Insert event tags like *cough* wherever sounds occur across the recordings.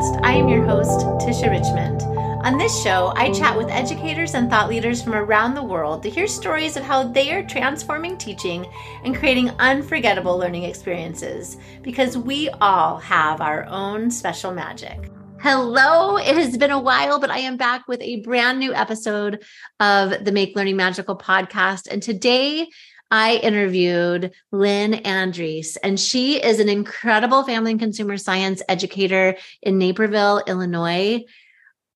podcast. I am your host, Tisha Richmond. On this show, I chat with educators and thought leaders from around the world to hear stories of how they are transforming teaching and creating unforgettable learning experiences because we all have our own special magic. Hello, it has been a while, but I am back with a brand new episode of the Make Learning Magical podcast. And today I interviewed Lynn Andrees, and she is an incredible family and consumer science educator in Naperville, Illinois.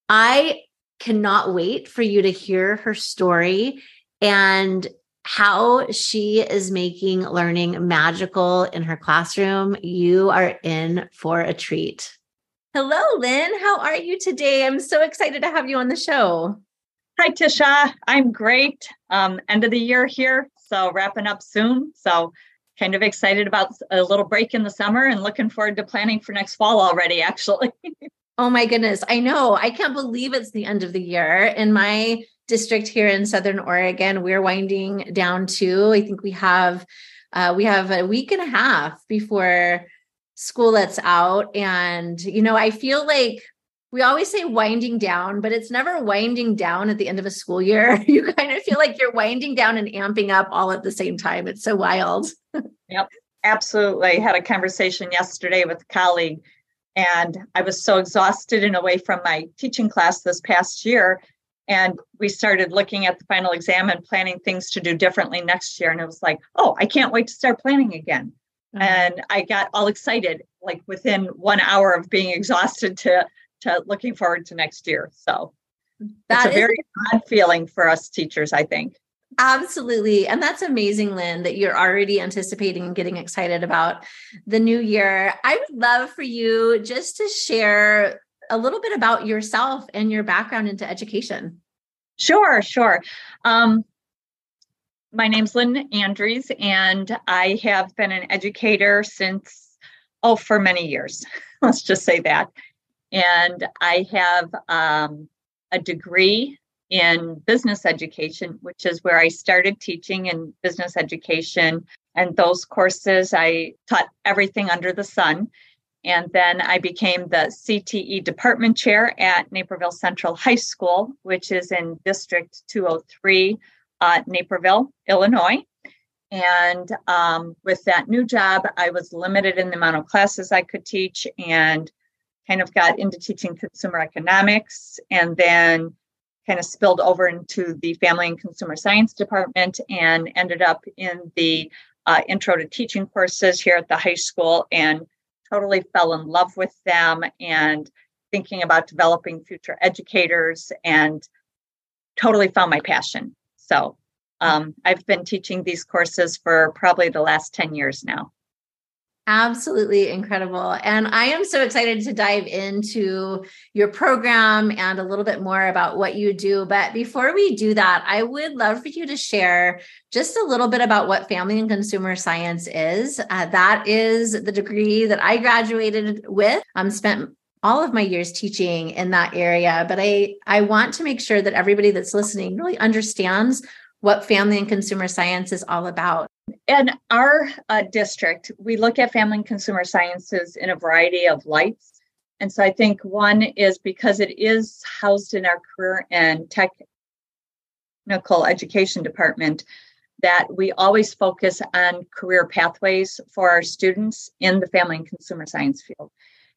I cannot wait for you to hear her story and how she is making learning magical in her classroom. You are in for a treat. Hello, Lynn. How are you today? I'm so excited to have you on the show. Hi, Tisha. I'm great. Um, end of the year here, so wrapping up soon. So kind of excited about a little break in the summer and looking forward to planning for next fall already, actually. *laughs* oh my goodness. I know. I can't believe it's the end of the year. In my district here in Southern Oregon, we're winding down too. I think we have uh, we have a week and a half before school lets out. And, you know, I feel like we always say winding down, but it's never winding down at the end of a school year. *laughs* You kind of feel like you're winding down and amping up all at the same time. It's so wild. *laughs* yep, absolutely. I had a conversation yesterday with a colleague, and I was so exhausted and away from my teaching class this past year. And we started looking at the final exam and planning things to do differently next year. And it was like, oh, I can't wait to start planning again. Mm-hmm. And I got all excited, like within one hour of being *laughs* exhausted to to looking forward to next year. So that's a very odd feeling for us teachers, I think. Absolutely. And that's amazing, Lynn, that you're already anticipating and getting excited about the new year. I would love for you just to share a little bit about yourself and your background into education. Sure, sure. Um, my name's Lynn Andrees, and I have been an educator since, oh, for many years. *laughs* Let's just say that. And I have um, a degree in business education, which is where I started teaching in business education. And those courses, I taught everything under the sun. And then I became the CTE department chair at Naperville Central High School, which is in District 203, uh, Naperville, Illinois. And um, with that new job, I was limited in the amount of classes I could teach and kind of got into teaching consumer economics and then kind of spilled over into the family and consumer science department and ended up in the uh, intro to teaching courses here at the high school and totally fell in love with them and thinking about developing future educators and totally found my passion. So um, I've been teaching these courses for probably the last 10 years now. Absolutely incredible. And I am so excited to dive into your program and a little bit more about what you do. But before we do that, I would love for you to share just a little bit about what family and consumer science is. Uh, that is the degree that I graduated with. I'm um, spent all of my years teaching in that area, but I I want to make sure that everybody that's listening really understands what family and consumer science is all about. In our uh, district, we look at family and consumer sciences in a variety of lights. And so I think one is because it is housed in our career and technical education department, that we always focus on career pathways for our students in the family and consumer science field.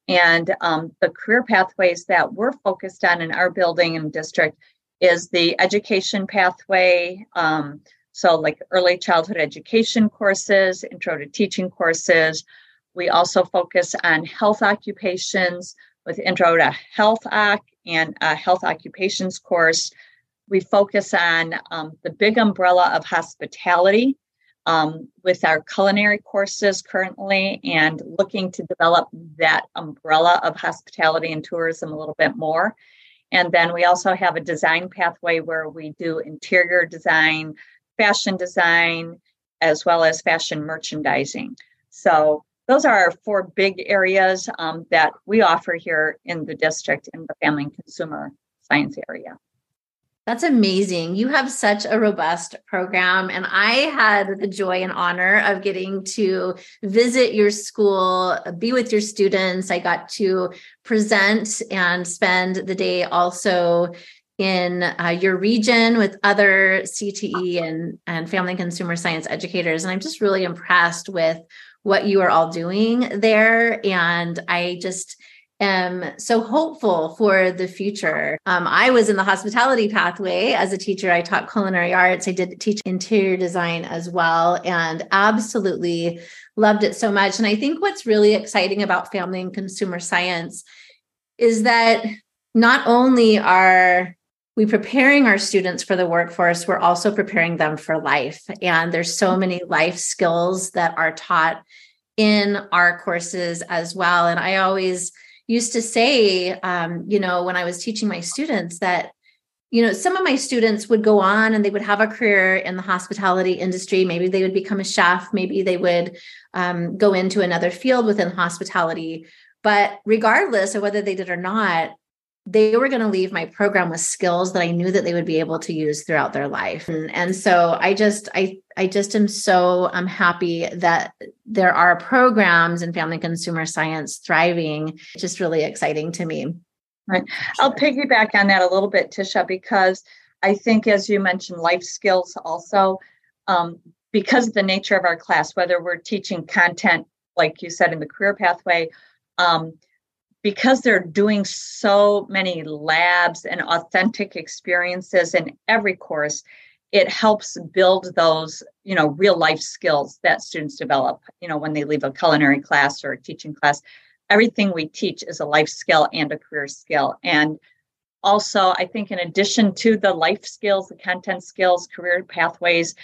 And um, the career pathways that we're focused on in our building and district is the education pathway, um, so, like early childhood education courses, intro to teaching courses. We also focus on health occupations with intro to health oc and a health occupations course. We focus on um, the big umbrella of hospitality um, with our culinary courses currently and looking to develop that umbrella of hospitality and tourism a little bit more. And then we also have a design pathway where we do interior design, fashion design, as well as fashion merchandising. So those are our four big areas um, that we offer here in the district in the family and consumer science area. That's amazing. You have such a robust program. And I had the joy and honor of getting to visit your school, be with your students. I got to present and spend the day also in uh, your region with other CTE and, and family and consumer science educators. And I'm just really impressed with what you are all doing there. And I just, am so hopeful for the future. Um, I was in the hospitality pathway as a teacher. I taught culinary arts. I did teach interior design as well, and absolutely loved it so much. And I think what's really exciting about family and consumer science is that not only are we preparing our students for the workforce, we're also preparing them for life. And there's so many life skills that are taught in our courses as well. And I always used to say, um, you know, when I was teaching my students that, you know, some of my students would go on and they would have a career in the hospitality industry. Maybe they would become a chef. Maybe they would um, go into another field within hospitality. But regardless of whether they did or not, they were going to leave my program with skills that I knew that they would be able to use throughout their life. And, and so I just I I just am so I'm happy that there are programs in family consumer science thriving. It's just really exciting to me. Right. I'll piggyback on that a little bit, Tisha, because I think as you mentioned, life skills also, um, because of the nature of our class, whether we're teaching content, like you said, in the career pathway, um, because they're doing so many labs and authentic experiences in every course it helps build those you know real life skills that students develop you know when they leave a culinary class or a teaching class. Everything we teach is a life skill and a career skill. And also i think in addition to the life skills the content skills career pathways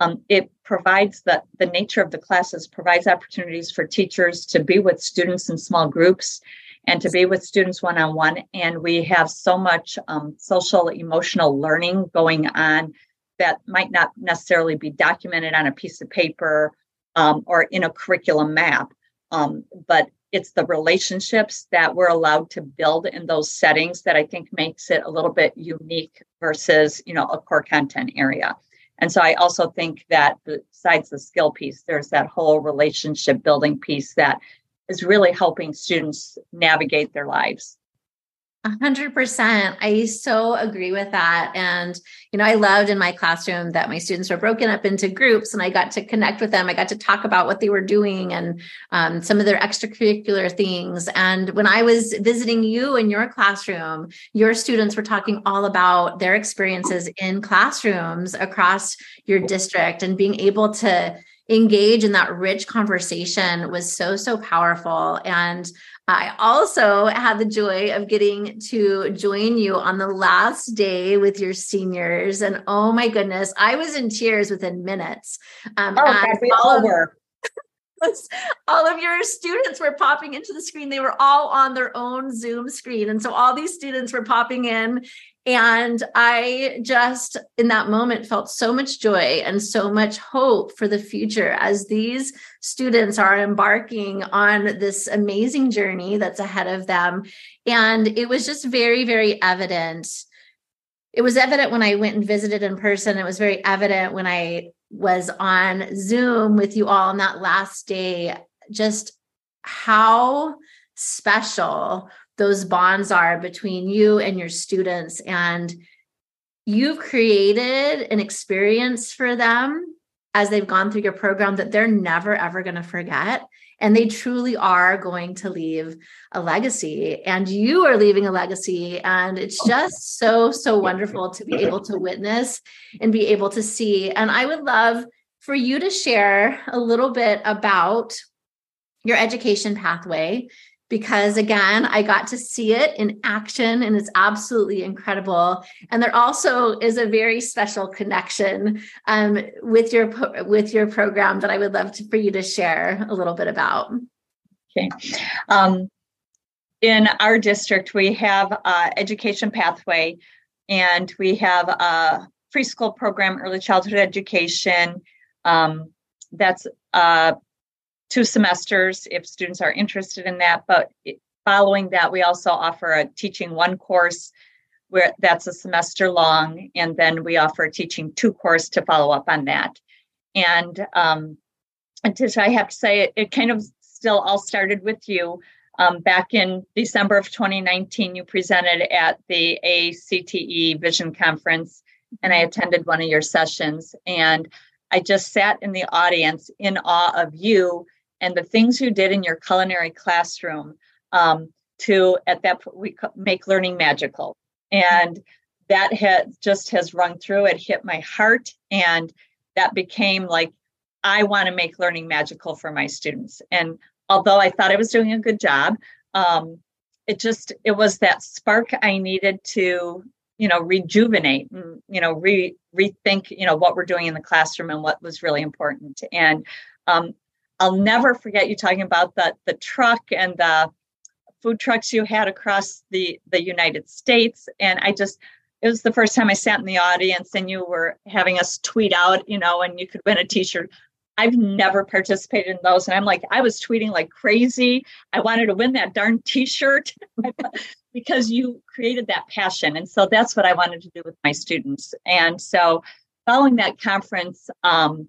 um, it provides that the nature of the classes provides opportunities for teachers to be with students in small groups and to be with students one on one. And we have so much um, social emotional learning going on that might not necessarily be documented on a piece of paper um, or in a curriculum map. Um, but it's the relationships that we're allowed to build in those settings that I think makes it a little bit unique versus, you know, a core content area. And so I also think that besides the skill piece, there's that whole relationship building piece that is really helping students navigate their lives. A hundred percent. I so agree with that. And, you know, I loved in my classroom that my students were broken up into groups and I got to connect with them. I got to talk about what they were doing and um, some of their extracurricular things. And when I was visiting you in your classroom, your students were talking all about their experiences in classrooms across your district and being able to engage in that rich conversation was so, so powerful. And I also had the joy of getting to join you on the last day with your seniors. And oh my goodness, I was in tears within minutes. Um, oh, God, we all were. *laughs* all of your students were popping into the screen. They were all on their own Zoom screen. And so all these students were popping in and I just, in that moment, felt so much joy and so much hope for the future as these students are embarking on this amazing journey that's ahead of them. And it was just very, very evident. It was evident when I went and visited in person. It was very evident when I was on Zoom with you all on that last day, just how special those bonds are between you and your students and you've created an experience for them as they've gone through your program that they're never ever going to forget and they truly are going to leave a legacy and you are leaving a legacy and it's oh. just so so wonderful to be able to witness and be able to see and i would love for you to share a little bit about your education pathway because again, I got to see it in action and it's absolutely incredible. And there also is a very special connection um, with your with your program that I would love to, for you to share a little bit about. Okay. Um, in our district, we have a education pathway, and we have a preschool program, early childhood education. Um, that's uh, two semesters if students are interested in that. But following that, we also offer a teaching one course where that's a semester long, and then we offer a teaching two course to follow up on that. And um, and Tish, I have to say, it, it kind of still all started with you. Um, back in December of 2019, you presented at the ACTE Vision Conference, and I attended one of your sessions. And I just sat in the audience in awe of you and the things you did in your culinary classroom um, to, at that point, we make learning magical. And that had just has rung through. It hit my heart, and that became like I want to make learning magical for my students. And although I thought I was doing a good job, um, it just it was that spark I needed to you know rejuvenate and you know re rethink you know what we're doing in the classroom and what was really important. And um, I'll never forget you talking about the the truck and the food trucks you had across the the United States. And I just it was the first time I sat in the audience and you were having us tweet out, you know, and you could win a t-shirt. I've never participated in those. And I'm like, I was tweeting like crazy. I wanted to win that darn t shirt *laughs* because you created that passion. And so that's what I wanted to do with my students. And so following that conference, um,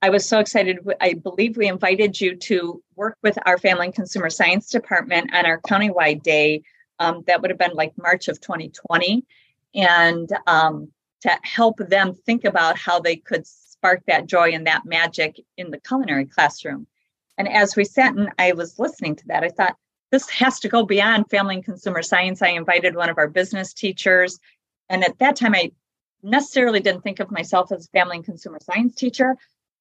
I was so excited. I believe we invited you to work with our Family and Consumer Science Department on our countywide day. Um, that would have been like March of 2020. And um, to help them think about how they could spark that joy and that magic in the culinary classroom. And as we sat and I was listening to that, I thought, this has to go beyond family and consumer science. I invited one of our business teachers. And at that time, I necessarily didn't think of myself as a family and consumer science teacher.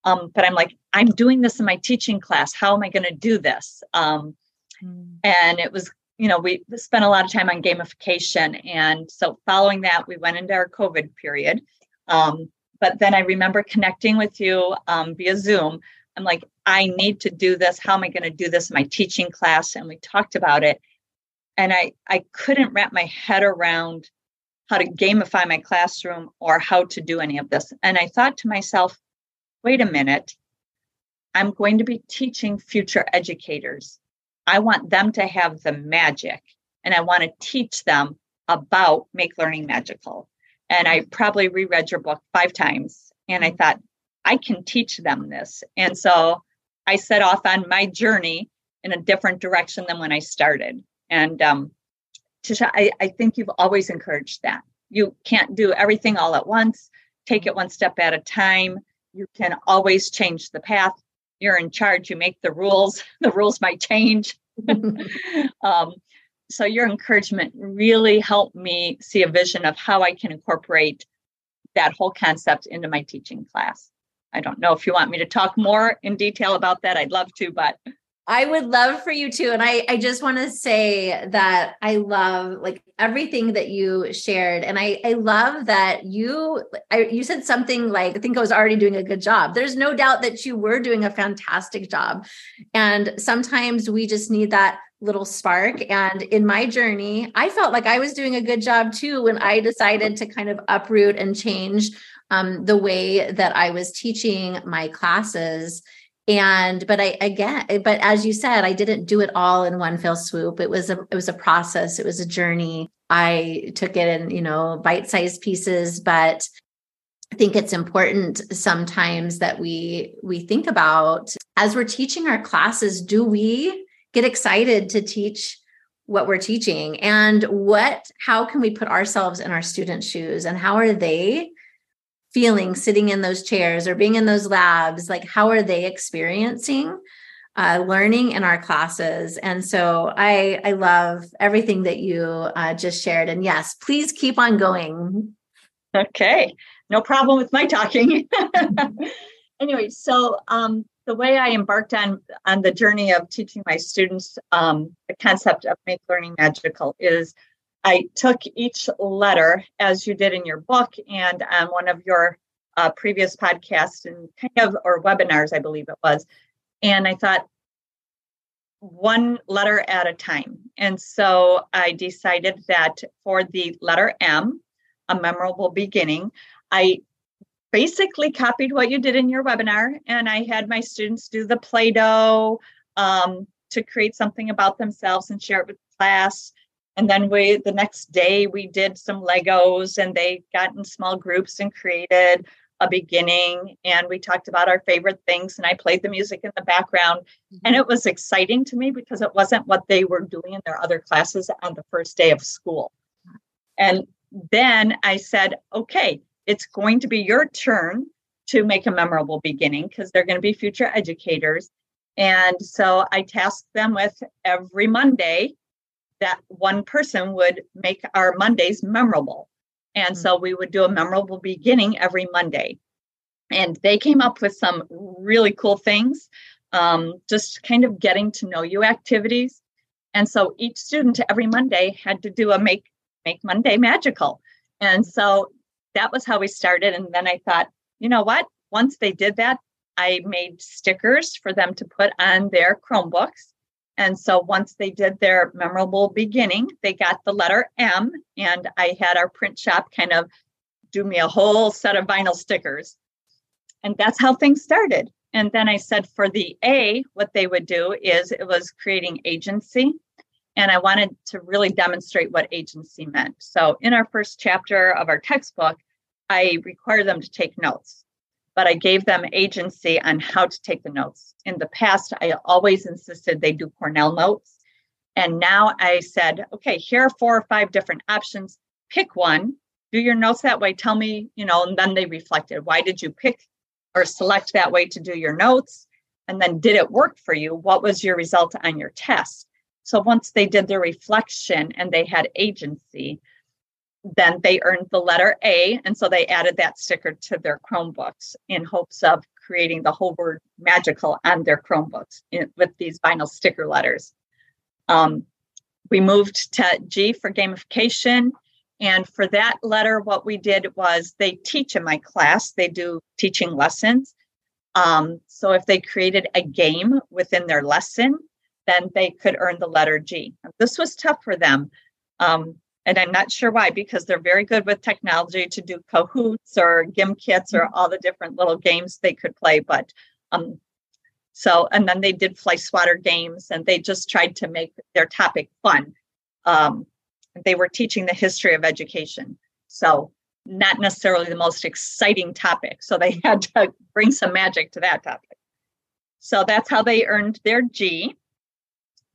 Um, but I'm like, I'm doing this in my teaching class. How am I going to do this? Um, mm. And it was, you know, we spent a lot of time on gamification. And so following that, we went into our COVID period. Um, but then I remember connecting with you um, via Zoom. I'm like, I need to do this. How am I going to do this in my teaching class? And we talked about it. And I, I couldn't wrap my head around how to gamify my classroom or how to do any of this. And I thought to myself, wait a minute, I'm going to be teaching future educators. I want them to have the magic and I want to teach them about Make Learning Magical. And I probably reread your book five times. And I thought, I can teach them this. And so I set off on my journey in a different direction than when I started. And um, Tisha, I, I think you've always encouraged that. You can't do everything all at once, take it one step at a time. You can always change the path. You're in charge, you make the rules, *laughs* the rules might change. *laughs* um, so your encouragement really helped me see a vision of how I can incorporate that whole concept into my teaching class. I don't know if you want me to talk more in detail about that. I'd love to, but I would love for you to. And I, I just want to say that I love like everything that you shared. And I, I love that you, I, you said something like, I think I was already doing a good job. There's no doubt that you were doing a fantastic job. And sometimes we just need that little spark. And in my journey, I felt like I was doing a good job too when I decided to kind of uproot and change um, the way that I was teaching my classes and but i again but as you said i didn't do it all in one fell swoop. It was a it was a process. It was a journey. I took it in you know bite-sized pieces but i think it's important sometimes that we we think about as we're teaching our classes do we get excited to teach what we're teaching? And what how can we put ourselves in our students shoes? And how are they feeling sitting in those chairs or being in those labs like how are they experiencing uh, learning in our classes? And so i i love everything that you uh, just shared. And yes please keep on going. Okay. No problem with my talking. *laughs* *laughs* Anyway so um, the way i embarked on on the journey of teaching my students um, the concept of make learning magical is I took each letter, as you did in your book and on one of your uh, previous podcasts and kind of, or webinars, I believe it was. And I thought, one letter at a time. And so I decided that for the letter M, a memorable beginning, I basically copied what you did in your webinar and I had my students do the Play Doh um, to create something about themselves and share it with class And then we the next day we did some Legos and they got in small groups and created a beginning and we talked about our favorite things and I played the music in the background mm-hmm. and it was exciting to me because it wasn't what they were doing in their other classes on the first day of school. And then I said, okay, it's going to be your turn to make a memorable beginning because they're going to be future educators. And so I tasked them with every Monday that one person would make our Mondays memorable. And mm-hmm. so we would do a memorable beginning every Monday. And they came up with some really cool things, um, just kind of getting to know you activities. And so each student every Monday had to do a make make Monday magical. And so that was how we started. And then I thought, you know what? Once they did that, I made stickers for them to put on their Chromebooks. And so once they did their memorable beginning, they got the letter M, and I had our print shop kind of do me a whole set of vinyl stickers. And that's how things started. And then I said for the A, what they would do is it was creating agency. And I wanted to really demonstrate what agency meant. So in our first chapter of our textbook, I required them to take notes but I gave them agency on how to take the notes. In the past, I always insisted they do Cornell notes. And now I said, okay, here are four or five different options. Pick one, do your notes that way. Tell me, you know, and then they reflected. Why did you pick or select that way to do your notes? And then did it work for you? What was your result on your test? So once they did their reflection and they had agency, then they earned the letter A. And so they added that sticker to their Chromebooks in hopes of creating the whole word magical on their Chromebooks in, with these vinyl sticker letters. Um, we moved to G for gamification. And for that letter, what we did was they teach in my class, they do teaching lessons. Um, so if they created a game within their lesson, then they could earn the letter G. This was tough for them. Um, and I'm not sure why, because they're very good with technology to do Kahoots or Gimkits or all the different little games they could play. But um, so, and then they did fly swatter games and they just tried to make their topic fun. Um, they were teaching the history of education. So, not necessarily the most exciting topic. So, they *laughs* had to bring some magic to that topic. So, that's how they earned their G.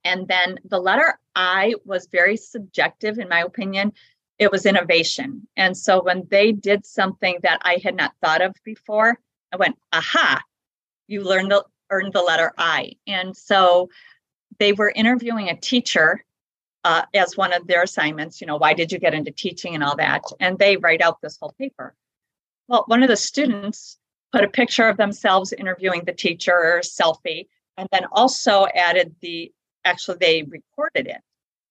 And then the letter I was very subjective, in my opinion. It was innovation. And so when they did something that I had not thought of before, I went, aha, you learned the, earned the letter I. And so they were interviewing a teacher uh, as one of their assignments, you know, why did you get into teaching and all that? And they write out this whole paper. Well, one of the students put a picture of themselves interviewing the teacher or selfie, and then also added the actually they recorded it.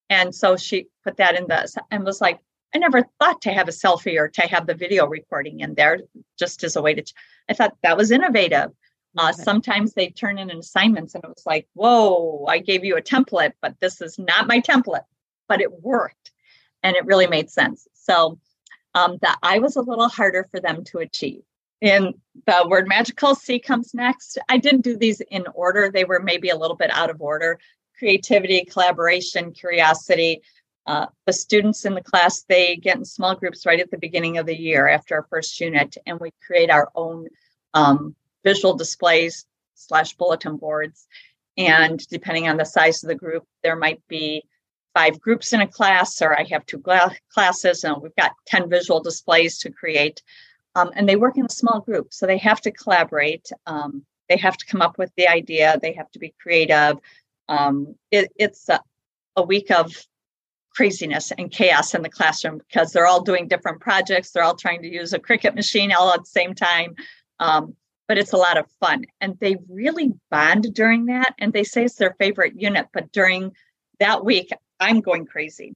And so she put that in the and was like, I never thought to have a selfie or to have the video recording in there just as a way to. I thought that was innovative. Uh, sometimes they turn in assignments and it was like, whoa, I gave you a template, but this is not my template, but it worked and it really made sense. So um, that I was a little harder for them to achieve. And the word magical C comes next. I didn't do these in order. They were maybe a little bit out of order creativity, collaboration, curiosity. Uh, the students in the class they get in small groups right at the beginning of the year after our first unit, and we create our own um, visual displays slash bulletin boards. And depending on the size of the group, there might be five groups in a class, or I have two gla- classes, and we've got 10 visual displays to create. Um, and they work in a small group, so they have to collaborate. Um, they have to come up with the idea, they have to be creative, um, it, it's a, a week of craziness and chaos in the classroom because they're all doing different projects. They're all trying to use a Cricut machine all at the same time. Um, but it's a lot of fun. And they really bond during that. And they say it's their favorite unit. But during that week, I'm going crazy.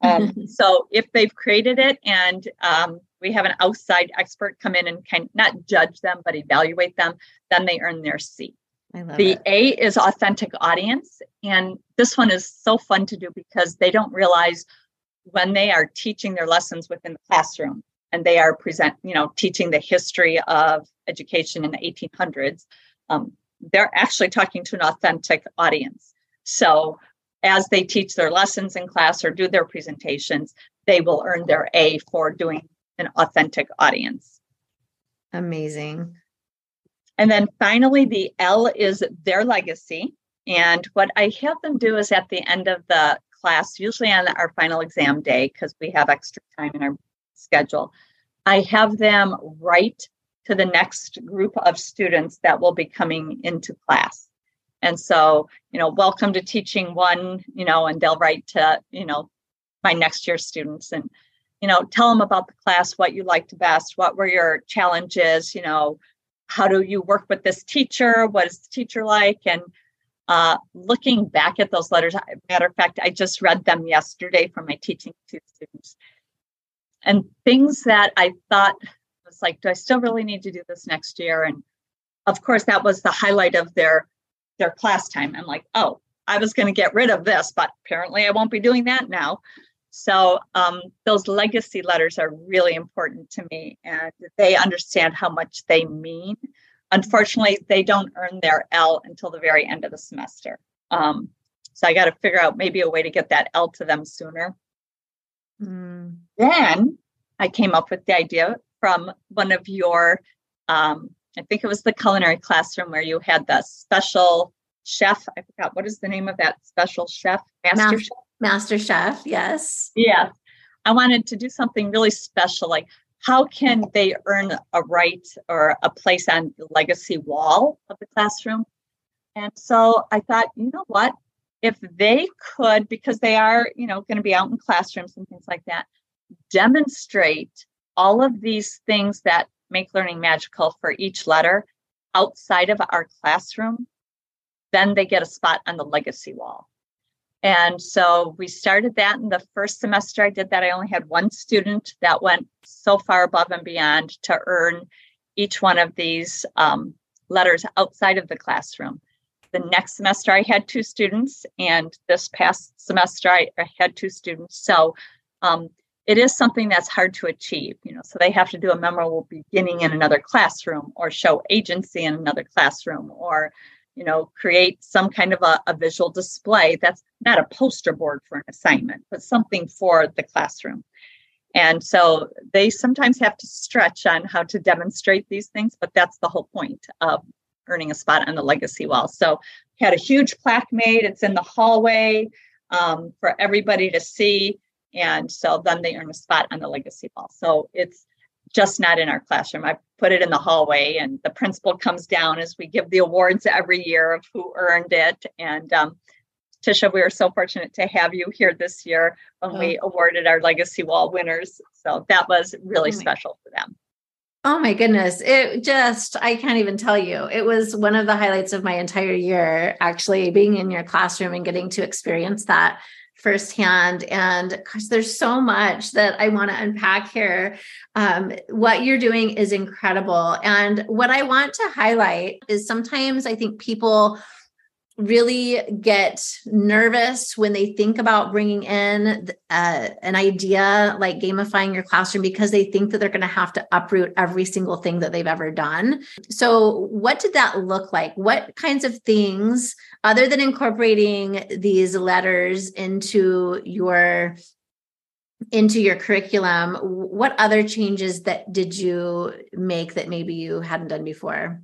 Um, *laughs* so if they've created it and um, we have an outside expert come in and kind of not judge them, but evaluate them, then they earn their seat the it. A is authentic audience. And this one is so fun to do because they don't realize when they are teaching their lessons within the classroom and they are present, you know, teaching the history of education in the 1800s, um, they're actually talking to an authentic audience. So as they teach their lessons in class or do their presentations, they will earn their A for doing an authentic audience. Amazing. And then finally, the L is their legacy. And what I have them do is at the end of the class, usually on our final exam day, because we have extra time in our schedule, I have them write to the next group of students that will be coming into class. And so, you know, welcome to teaching one, you know, and they'll write to, you know, my next year students and, you know, tell them about the class, what you liked best, what were your challenges, you know, how do you work with this teacher? What is the teacher like? And uh, looking back at those letters, matter of fact, I just read them yesterday from my teaching to students. And things that I thought was like, do I still really need to do this next year? And of course, that was the highlight of their their class time. I'm like, oh, I was going to get rid of this, but apparently I won't be doing that now. So um, those legacy letters are really important to me, and they understand how much they mean. Unfortunately, they don't earn their L until the very end of the semester. Um, so I got to figure out maybe a way to get that L to them sooner. Mm. Then I came up with the idea from one of your um, I think it was the culinary classroom where you had the special chef. I forgot what is the name of that special chef, master chef. Master chef, yes. Yeah. I wanted to do something really special like how can they earn a right or a place on the legacy wall of the classroom? And so I thought, you know what? If they could, because they are, you know, going to be out in classrooms and things like that, demonstrate all of these things that make learning magical for each letter outside of our classroom, then they get a spot on the legacy wall. And so we started that in the first semester I did that. I only had one student that went so far above and beyond to earn each one of these um, letters outside of the classroom. The next semester I had two students, and this past semester I, had two students. So um, it is something that's hard to achieve you know so they have to do a memorable beginning in another classroom or show agency in another classroom or you know create some kind of a, a visual display that's not a poster board for an assignment but something for the classroom and so they sometimes have to stretch on how to demonstrate these things but that's the whole point of earning a spot on the legacy wall so had a huge plaque made it's in the hallway um, for everybody to see and so then they earn a spot on the legacy wall. So it's just not in our classroom. I put it in the hallway, and the principal comes down as we give the awards every year of who earned it. And um, Tisha, we were so fortunate to have you here this year when oh. we awarded our legacy wall winners. So that was really oh special for them. Oh my goodness. It just, I can't even tell you. It was one of the highlights of my entire year, actually being in your classroom and getting to experience that firsthand. And gosh, there's so much that I want to unpack here. Um, what you're doing is incredible. And what I want to highlight is sometimes I think people really get nervous when they think about bringing in uh, an idea like gamifying your classroom because they think that they're going to have to uproot every single thing that they've ever done. So, what did that look like? What kinds of things, other than incorporating these letters into your into your curriculum what other changes that did you make that maybe you hadn't done before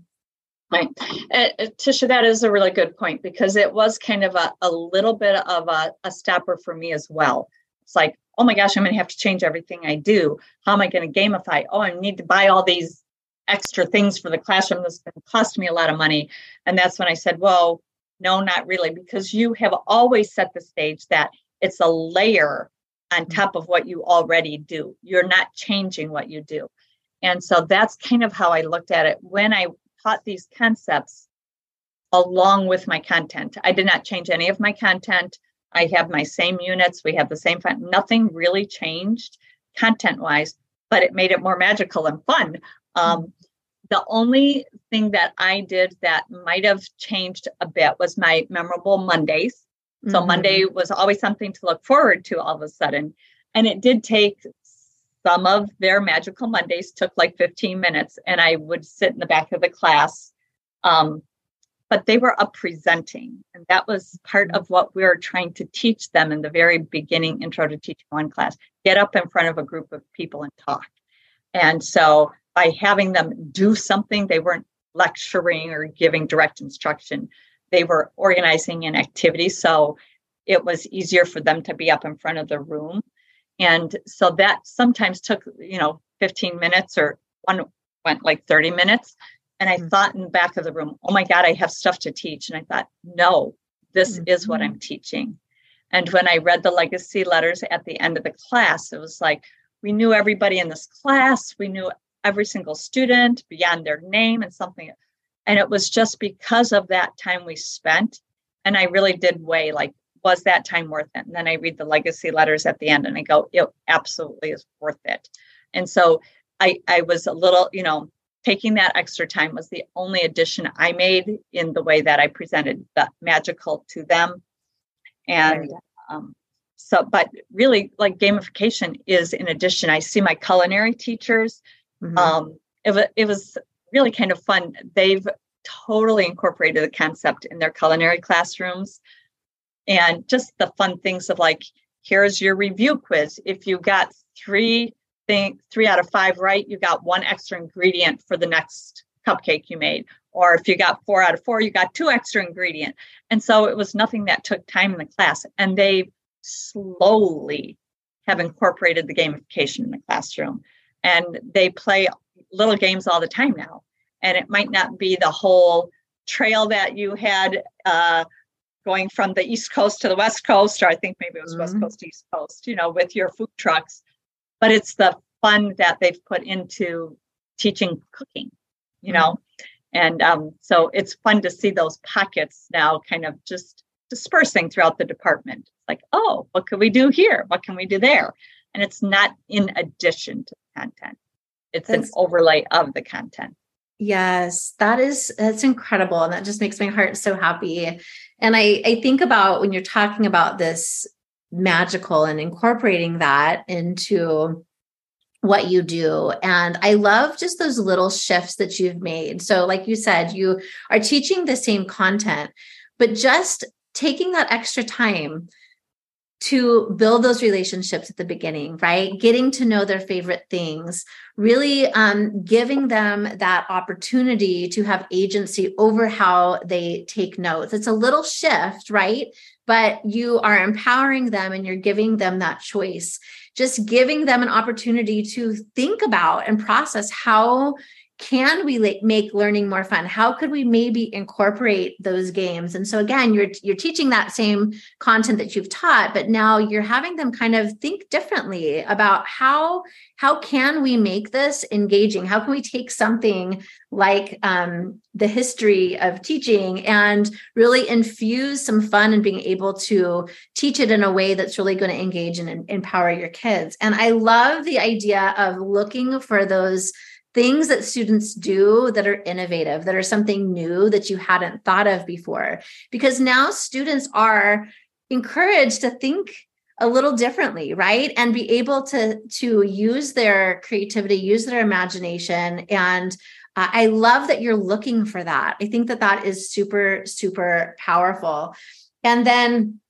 Right. Uh, uh, Tisha, that is a really good point because it was kind of a, a little bit of a, a stopper for me as well. It's like, oh my gosh, I'm going to have to change everything I do. How am I going to gamify? Oh, I need to buy all these extra things for the classroom that's going to cost me a lot of money. And that's when I said, well, no, not really, because you have always set the stage that it's a layer on mm-hmm. top of what you already do. You're not changing what you do. And so that's kind of how I looked at it when I taught these concepts along with my content. I did not change any of my content. I have my same units. We have the same fun. Nothing really changed content wise, but it made it more magical and fun. Um, the only thing that I did that might have changed a bit was my memorable Mondays. So mm-hmm. Monday was always something to look forward to all of a sudden. And it did take some of their magical Mondays took like 15 minutes, and I would sit in the back of the class um, but they were up presenting. And that was part of what we were trying to teach them in the very beginning intro to teaching one class get up in front of a group of people and talk. And so by having them do something, they weren't lecturing or giving direct instruction, they were organizing an activity. So it was easier for them to be up in front of the room. And so that sometimes took, you know, 15 minutes or one went like 30 minutes. And I mm-hmm. thought in the back of the room, oh my God, I have stuff to teach. And I thought, no, this mm-hmm. is what. I'm teaching. And when I read the legacy letters at the end of the class, it was like we knew everybody in this class, we knew every single student beyond their name and something. And it was just because of that time we spent. And I really did weigh like, was that time worth it? And then I read the legacy letters at the end and I go, it absolutely is worth it. And so I, I was a little, you know, taking that extra time was the only addition I made in the way that I presented the magical to them. And um, so, but really, like gamification is in addition. I see my culinary teachers. Mm-hmm. Um, it, was, it was really kind of fun. They've totally incorporated the concept in their culinary classrooms. And just the fun things of like, here's your review quiz. If you got three think three out of five right, you got one extra ingredient for the next cupcake you made. Or if you got four out of four, you got two extra ingredient. And so it was nothing that took time in the class. And they slowly have incorporated the gamification in the classroom. And they play little games all the time now. And it might not be the whole trail that you had uh, going from the East Coast to the West Coast, or I think maybe it was mm-hmm. West Coast to East Coast, you know, with your food trucks but it's the fun that they've put into teaching cooking, you know. Mm-hmm. And um, so it's fun to see those pockets now kind of just dispersing throughout the department. It's like, oh, what can we do here? What can we do there? And it's not in addition to the content. It's that's, an overlay of the content. Yes, that is that's incredible. And that just makes my heart so happy. And I, I think about when you're talking about this magical and incorporating that into what you do. And I love just those little shifts that you've made. So, like you said, you are teaching the same content, but just taking that extra time to build those relationships at the beginning, right? Getting to know their favorite things, really um, giving them that opportunity to have agency over how they take notes. It's a little shift, right? But you are empowering them and you're giving them that choice. Just giving them an opportunity to think about and process how can we make learning more fun? How could we maybe incorporate those games? And so again you're you're teaching that same content that you've taught but now you're having them kind of think differently about how how can we make this engaging? How can we take something like um, the history of teaching and really infuse some fun and being able to teach it in a way that's really going to engage and empower your kids? And i love the idea of looking for those things that students do that are innovative, that are something new that you hadn't thought of before. Because now students are encouraged to think a little differently right? And be able to to use their creativity use their imagination. And uh, i love that you're looking for that. I think that that is super super powerful. And then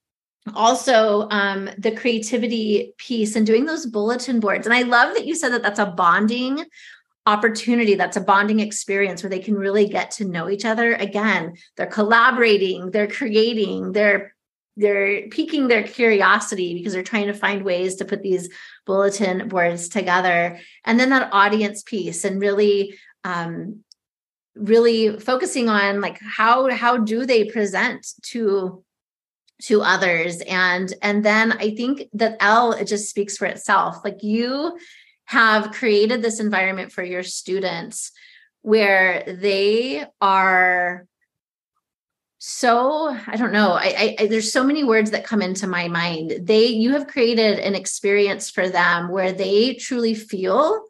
also um, the creativity piece and doing those bulletin boards. And i love that you said that that's a bonding opportunity that's a bonding experience where they can really get to know each other again. They're collaborating they're creating they're they're piquing their curiosity because they're trying to find ways to put these bulletin boards together. And then that audience piece and really um, really focusing on like how how do they present to to others? And and then i think that l it just speaks for itself. Like you have created this environment for your students where they are so i don't know I, I, there's so many words that come into my mind. They you have created an experience for them where they truly feel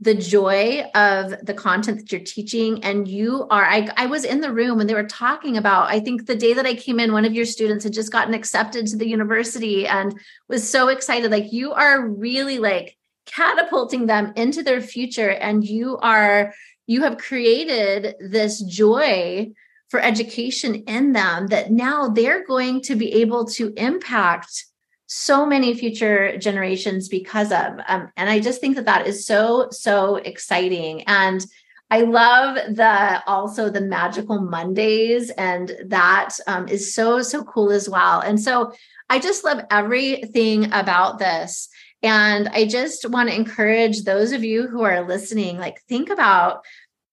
the joy of the content that you're teaching and you are I, I was in the room when they were talking about i think the day that i came in one of your students had just gotten accepted to the university and was so excited. Like you are really like catapulting them into their future and you are you have created this joy for education in them that now they're going to be able to impact so many future generations because of um, and i just think that that is so so exciting. And i love the also the magical mondays and that um, is so so cool as well. And so i just love everything about this and i just want to encourage those of you who are listening like think about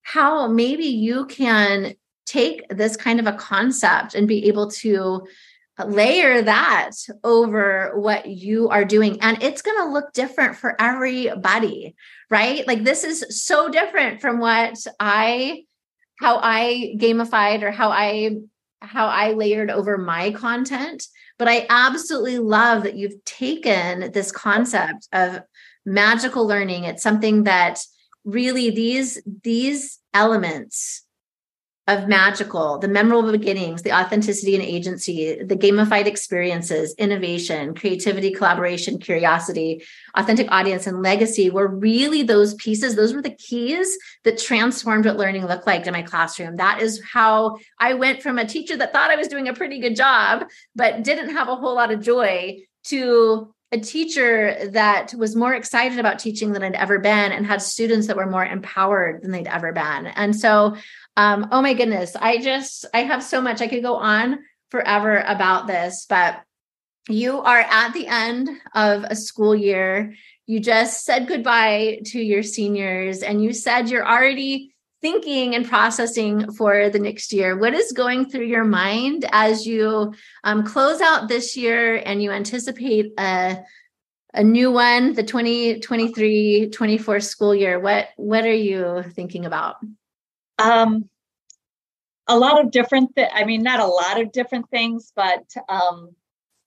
how maybe you can take this kind of a concept and be able to layer that over what you are doing. And it's going to look different for everybody right? Like this is so different from what i how i gamified or how i how i layered over my content but i absolutely love that you've taken this concept of magical learning. It's something that really these these elements of magical, the memorable beginnings, the authenticity and agency, the gamified experiences, innovation, creativity, collaboration, curiosity, authentic audience, and legacy were really those pieces. Those were the keys that transformed what learning looked like in my classroom. That is how I went from a teacher that thought I was doing a pretty good job, but didn't have a whole lot of joy to a teacher that was more excited about teaching than I'd ever been and had students that were more empowered than they'd ever been. And so um, oh my goodness, I just, I have so much. I could go on forever about this, but you are at the end of a school year. You just said goodbye to your seniors and you said you're already thinking and processing for the next year. What is going through your mind as you um, close out this year and you anticipate a a new one, the 2023 24 school year? What what are you thinking about? Um, a lot of different. Th- I mean, not a lot of different things, but um,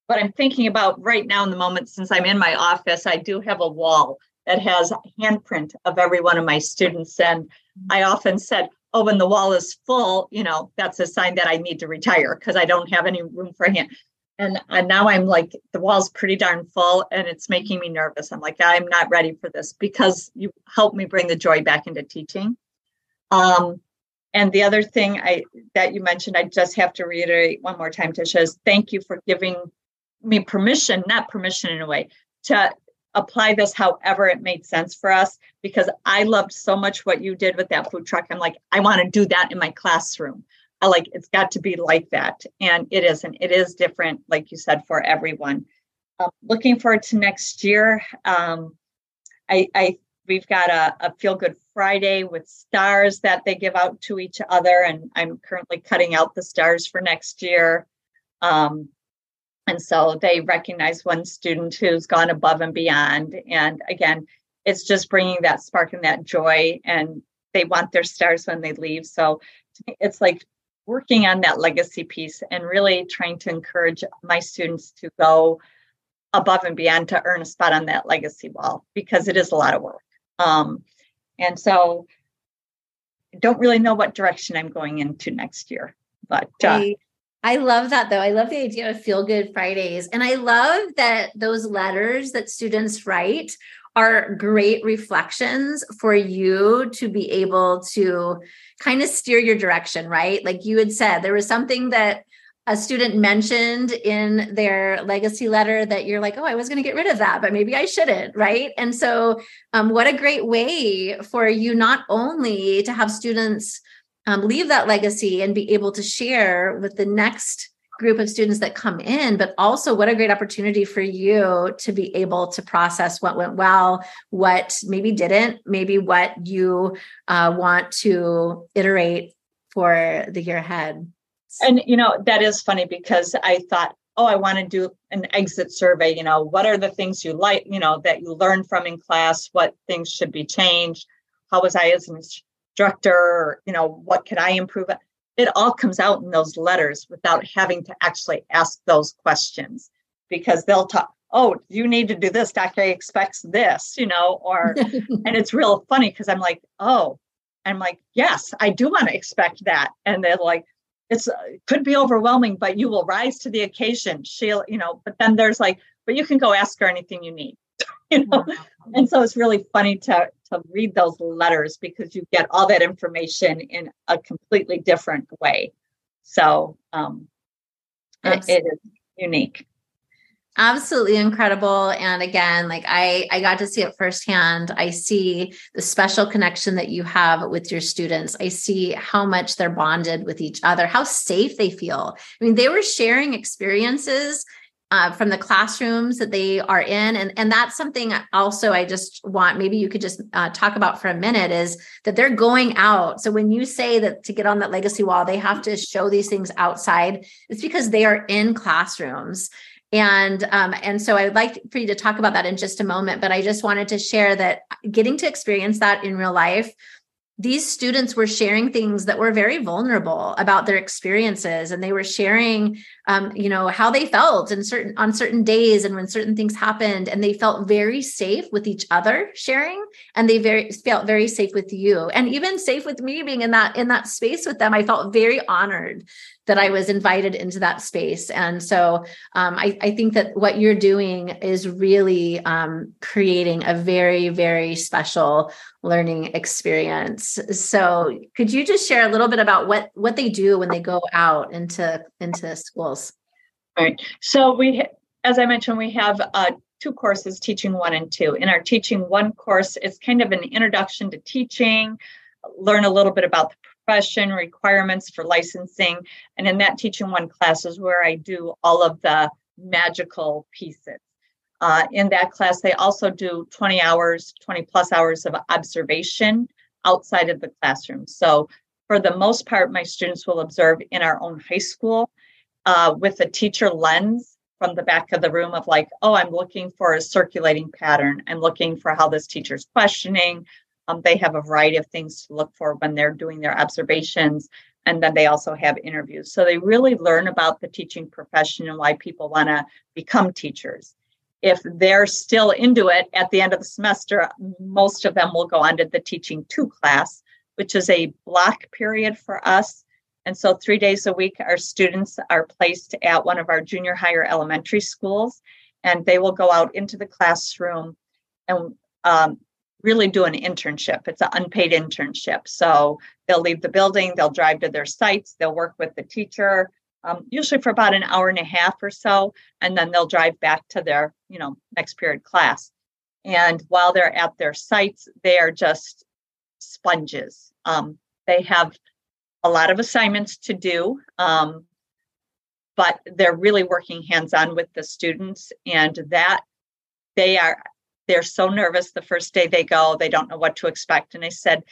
what I'm thinking about right now in the moment, since I'm in my office, I do have a wall that has handprint of every one of my students, and I often said, "Oh, when the wall is full, you know, that's a sign that I need to retire because I don't have any room for hand." And, and now I'm like, the wall's pretty darn full and it's making me nervous. I'm like, I'm not ready for this because you helped me bring the joy back into teaching. Um, and the other thing I that you mentioned, I just have to reiterate one more time, Tisha, is thank you for giving me permission, not permission in a way, to apply this however it made sense for us because I loved so much what you did with that food truck. I'm like, I want to do that in my classroom. I like it's got to be like that. And it isn't. It is different, like you said, for everyone. Um, looking forward to next year. Um, I, I we've got a, a feel good Friday with stars that they give out to each other. And I'm currently cutting out the stars for next year. Um, and so they recognize one student who's gone above and beyond. And again, it's just bringing that spark and that joy. And they want their stars when they leave. So it's like working on that legacy piece and really trying to encourage my students to go above and beyond to earn a spot on that legacy wall because it is a lot of work. Um, and so don't really know what direction I'm going into next year. But uh, I, I love that though. I love the idea of feel good Fridays. And I love that those letters that students write are great reflections for you to be able to kind of steer your direction, right? Like you had said, there was something that a student mentioned in their legacy letter that you're like, oh, I was going to get rid of that, but maybe I shouldn't, right? And so, um, what a great way for you not only to have students um, leave that legacy and be able to share with the next group of students that come in, but also what a great opportunity for you to be able to process what went well, what maybe didn't, maybe what you uh, want to iterate for the year ahead and you know that is funny because i thought oh i want to do an exit survey you know what are the things you like you know that you learned from in class? What things should be changed? How was i as an instructor? You know what could i improve? It all comes out in those letters without having to actually ask those questions because they'll talk oh you need to do this dr a expects this you know or *laughs* and it's real funny because i'm like oh i'm like yes i do want to expect that. And they're like it's uh, could be overwhelming but you will rise to the occasion. She'll you know but then there's like but you can go ask her anything you need *laughs* you know? *laughs* And so it's really funny to to read those letters because you get all that information in a completely different way. So um, it, it is unique absolutely incredible. And again like i i got to see it firsthand. I see the special connection that you have with your students. I see how much they're bonded with each other how safe they feel. I mean they were sharing experiences uh, from the classrooms that they are in. And and that's something also i just want maybe you could just uh, talk about for a minute is that they're going out. So when you say that to get on that legacy wall they have to show these things outside it's because they are in classrooms and um, and so i'd like for you to talk about that in just a moment but i just wanted to share that getting to experience that in real life these students were sharing things that were very vulnerable about their experiences and they were sharing um, you know how they felt in certain on certain days and when certain things happened and they felt very safe with each other sharing and they very felt very safe with you. And even safe with me being in that in that space with them i felt very honored that I was invited into that space. And so um, I, I, think that what you're doing is really um, creating a very, very special learning experience. So could you just share a little bit about what what they do when they go out into into schools? Right. So we, as I mentioned, we have uh, two courses, teaching one and two. In our teaching one course, it's kind of an introduction to teaching, learn a little bit about the profession, requirements for licensing. And in that teaching one class is where I do all of the magical pieces. Uh, in that class, they also do 20 hours, 20 plus hours of observation outside of the classroom. So, for the most part, my students will observe in our own high school uh, with a teacher lens from the back of the room of like, oh, I'm looking for a circulating pattern. I'm looking for how this teacher's questioning. Um, they have a variety of things to look for when they're doing their observations. And then they also have interviews. So they really learn about the teaching profession and why people want to become teachers. If they're still into it at the end of the semester, most of them will go on to the teaching two class, which is a block period for us. And so, three days a week, our students are placed at one of our junior higher elementary schools, and they will go out into the classroom and um, really do an internship. It's an unpaid internship. So they'll leave the building, they'll drive to their sites, they'll work with the teacher, um, usually for about an hour and a half or so, and then they'll drive back to their, you know, next period class. And while they're at their sites, they are just sponges. Um, they have a lot of assignments to do, um, but they're really working hands on with the students, and that they are they're so nervous the first day they go, they don't know what to expect. And I said,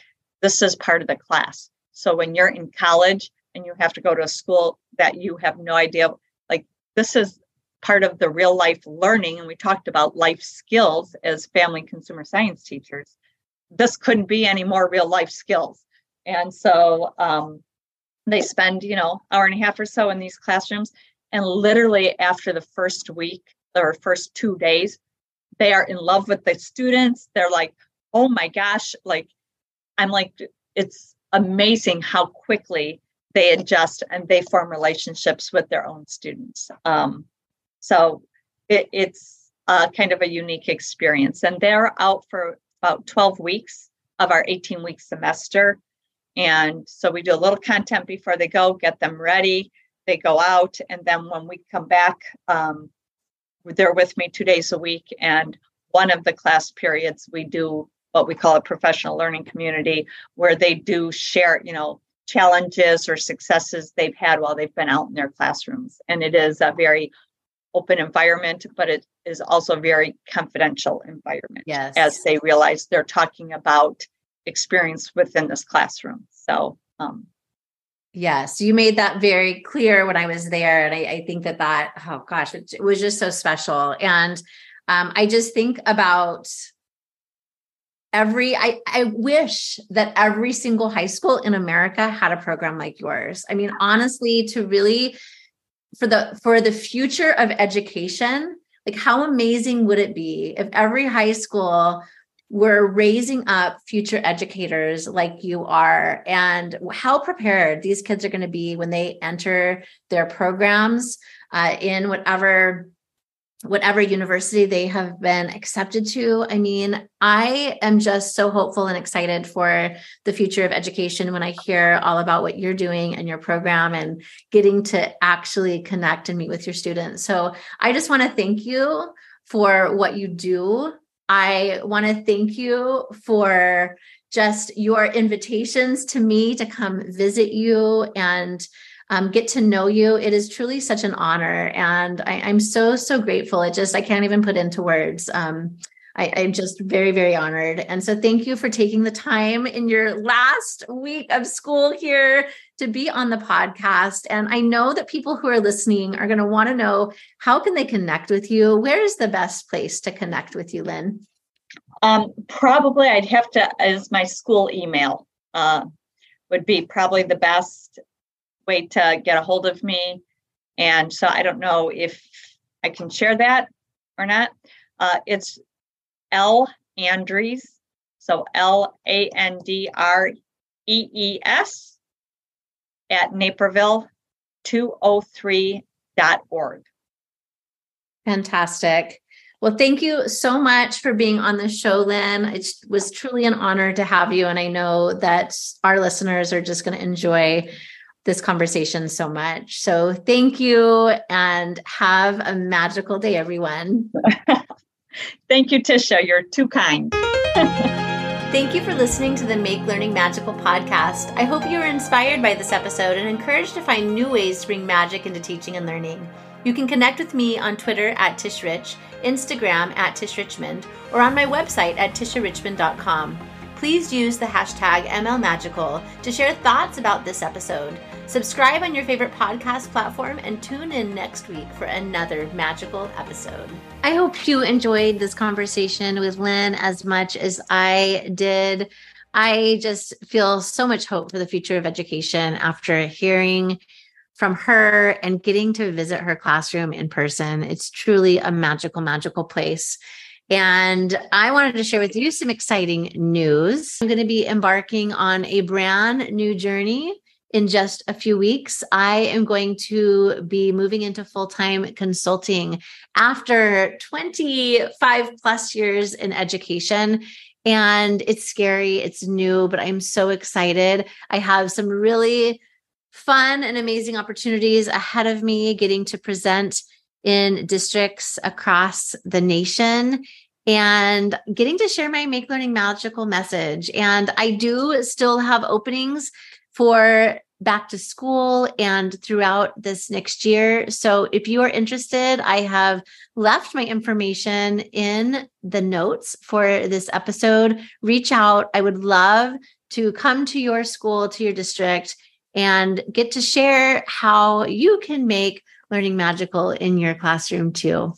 This is part of the class. So when you're in college and you have to go to a school that you have no idea, like this is part of the real life learning. And we talked about life skills as family consumer science teachers. This couldn't be any more real life skills. And so um, they spend, you know, hour and a half or so in these classrooms. And literally after the first week or first two days, they are in love with the students. They're like oh my gosh like i'm like it's amazing how quickly they adjust and they form relationships with their own students. Um, so it, it's kind of a unique experience. And they're out for about 12 weeks of our 18 week semester. And so we do a little content before they go get them ready. They go out and then when we come back um, they're with me two days a week. And one of the class periods, we do what we call a professional learning community, where they do share, you know, challenges or successes they've had while they've been out in their classrooms. And it is a very open environment, but it is also a very confidential environment. Yes. As they realize they're talking about experience within this classroom. So um, Yes, you made that very clear when I was there. And I, I think that that, oh gosh, it, it, was just so special. And um, I just think about every, I, I wish that every single high school in America had a program like yours. I mean, honestly, to really, for the, for the future of education, like how amazing would it be if every high school we're raising up future educators like you are and how prepared these kids are going to be when they enter their programs uh, in whatever whatever university they have been accepted to. I mean, I am just so hopeful and excited for the future of education when I hear all about what you're doing and your program and getting to actually connect and meet with your students. So I just want to thank you for what you do. I want to thank you for just your invitations to me to come visit you and um, get to know you. It is truly such an honor. And I, am so, so grateful. It just, I can't even put into words. Um, I, am just very, very honored. And so thank you for taking the time in your last week of school here to be on the podcast. And I know that people who are listening are going to want to know how can they connect with you? Where is the best place to connect with you, Lynn? Um, probably I'd have to, as my school email uh, would be probably the best way to get a hold of me. And so I don't know if I can share that or not. Uh, it's L Andrees, so L A N D R E E S at naperville203.org. Fantastic. Well, thank you so much for being on the show, Lynn. It was truly an honor to have you. And I know that our listeners are just going to enjoy this conversation so much. So thank you and have a magical day, everyone. *laughs* thank you, Tisha. You're too kind. *laughs* Thank you for listening to the Make Learning Magical podcast. I hope you were inspired by this episode and encouraged to find new ways to bring magic into teaching and learning. You can connect with me on Twitter at TishRich, Instagram at TishRichmond, or on my website at tisharichmond.com. Please use the hashtag MLMagical to share thoughts about this episode. Subscribe on your favorite podcast platform and tune in next week for another magical episode. I hope you enjoyed this conversation with Lynn as much as I did. I just feel so much hope for the future of education after hearing from her and getting to visit her classroom in person. It's truly a magical, magical place. And I wanted to share with you some exciting news. I'm going to be embarking on a brand new journey in just a few weeks, I am going to be moving into full time consulting after 25 plus years in education. And it's scary, it's new, but I'm so excited. I have some really fun and amazing opportunities ahead of me getting to present in districts across the nation and getting to share my make learning magical message. And I do still have openings for back to school and throughout this next year. So if you are interested, I have left my information in the notes for this episode. Reach out. I would love to come to your school, to your district, and get to share how you can make learning magical in your classroom too.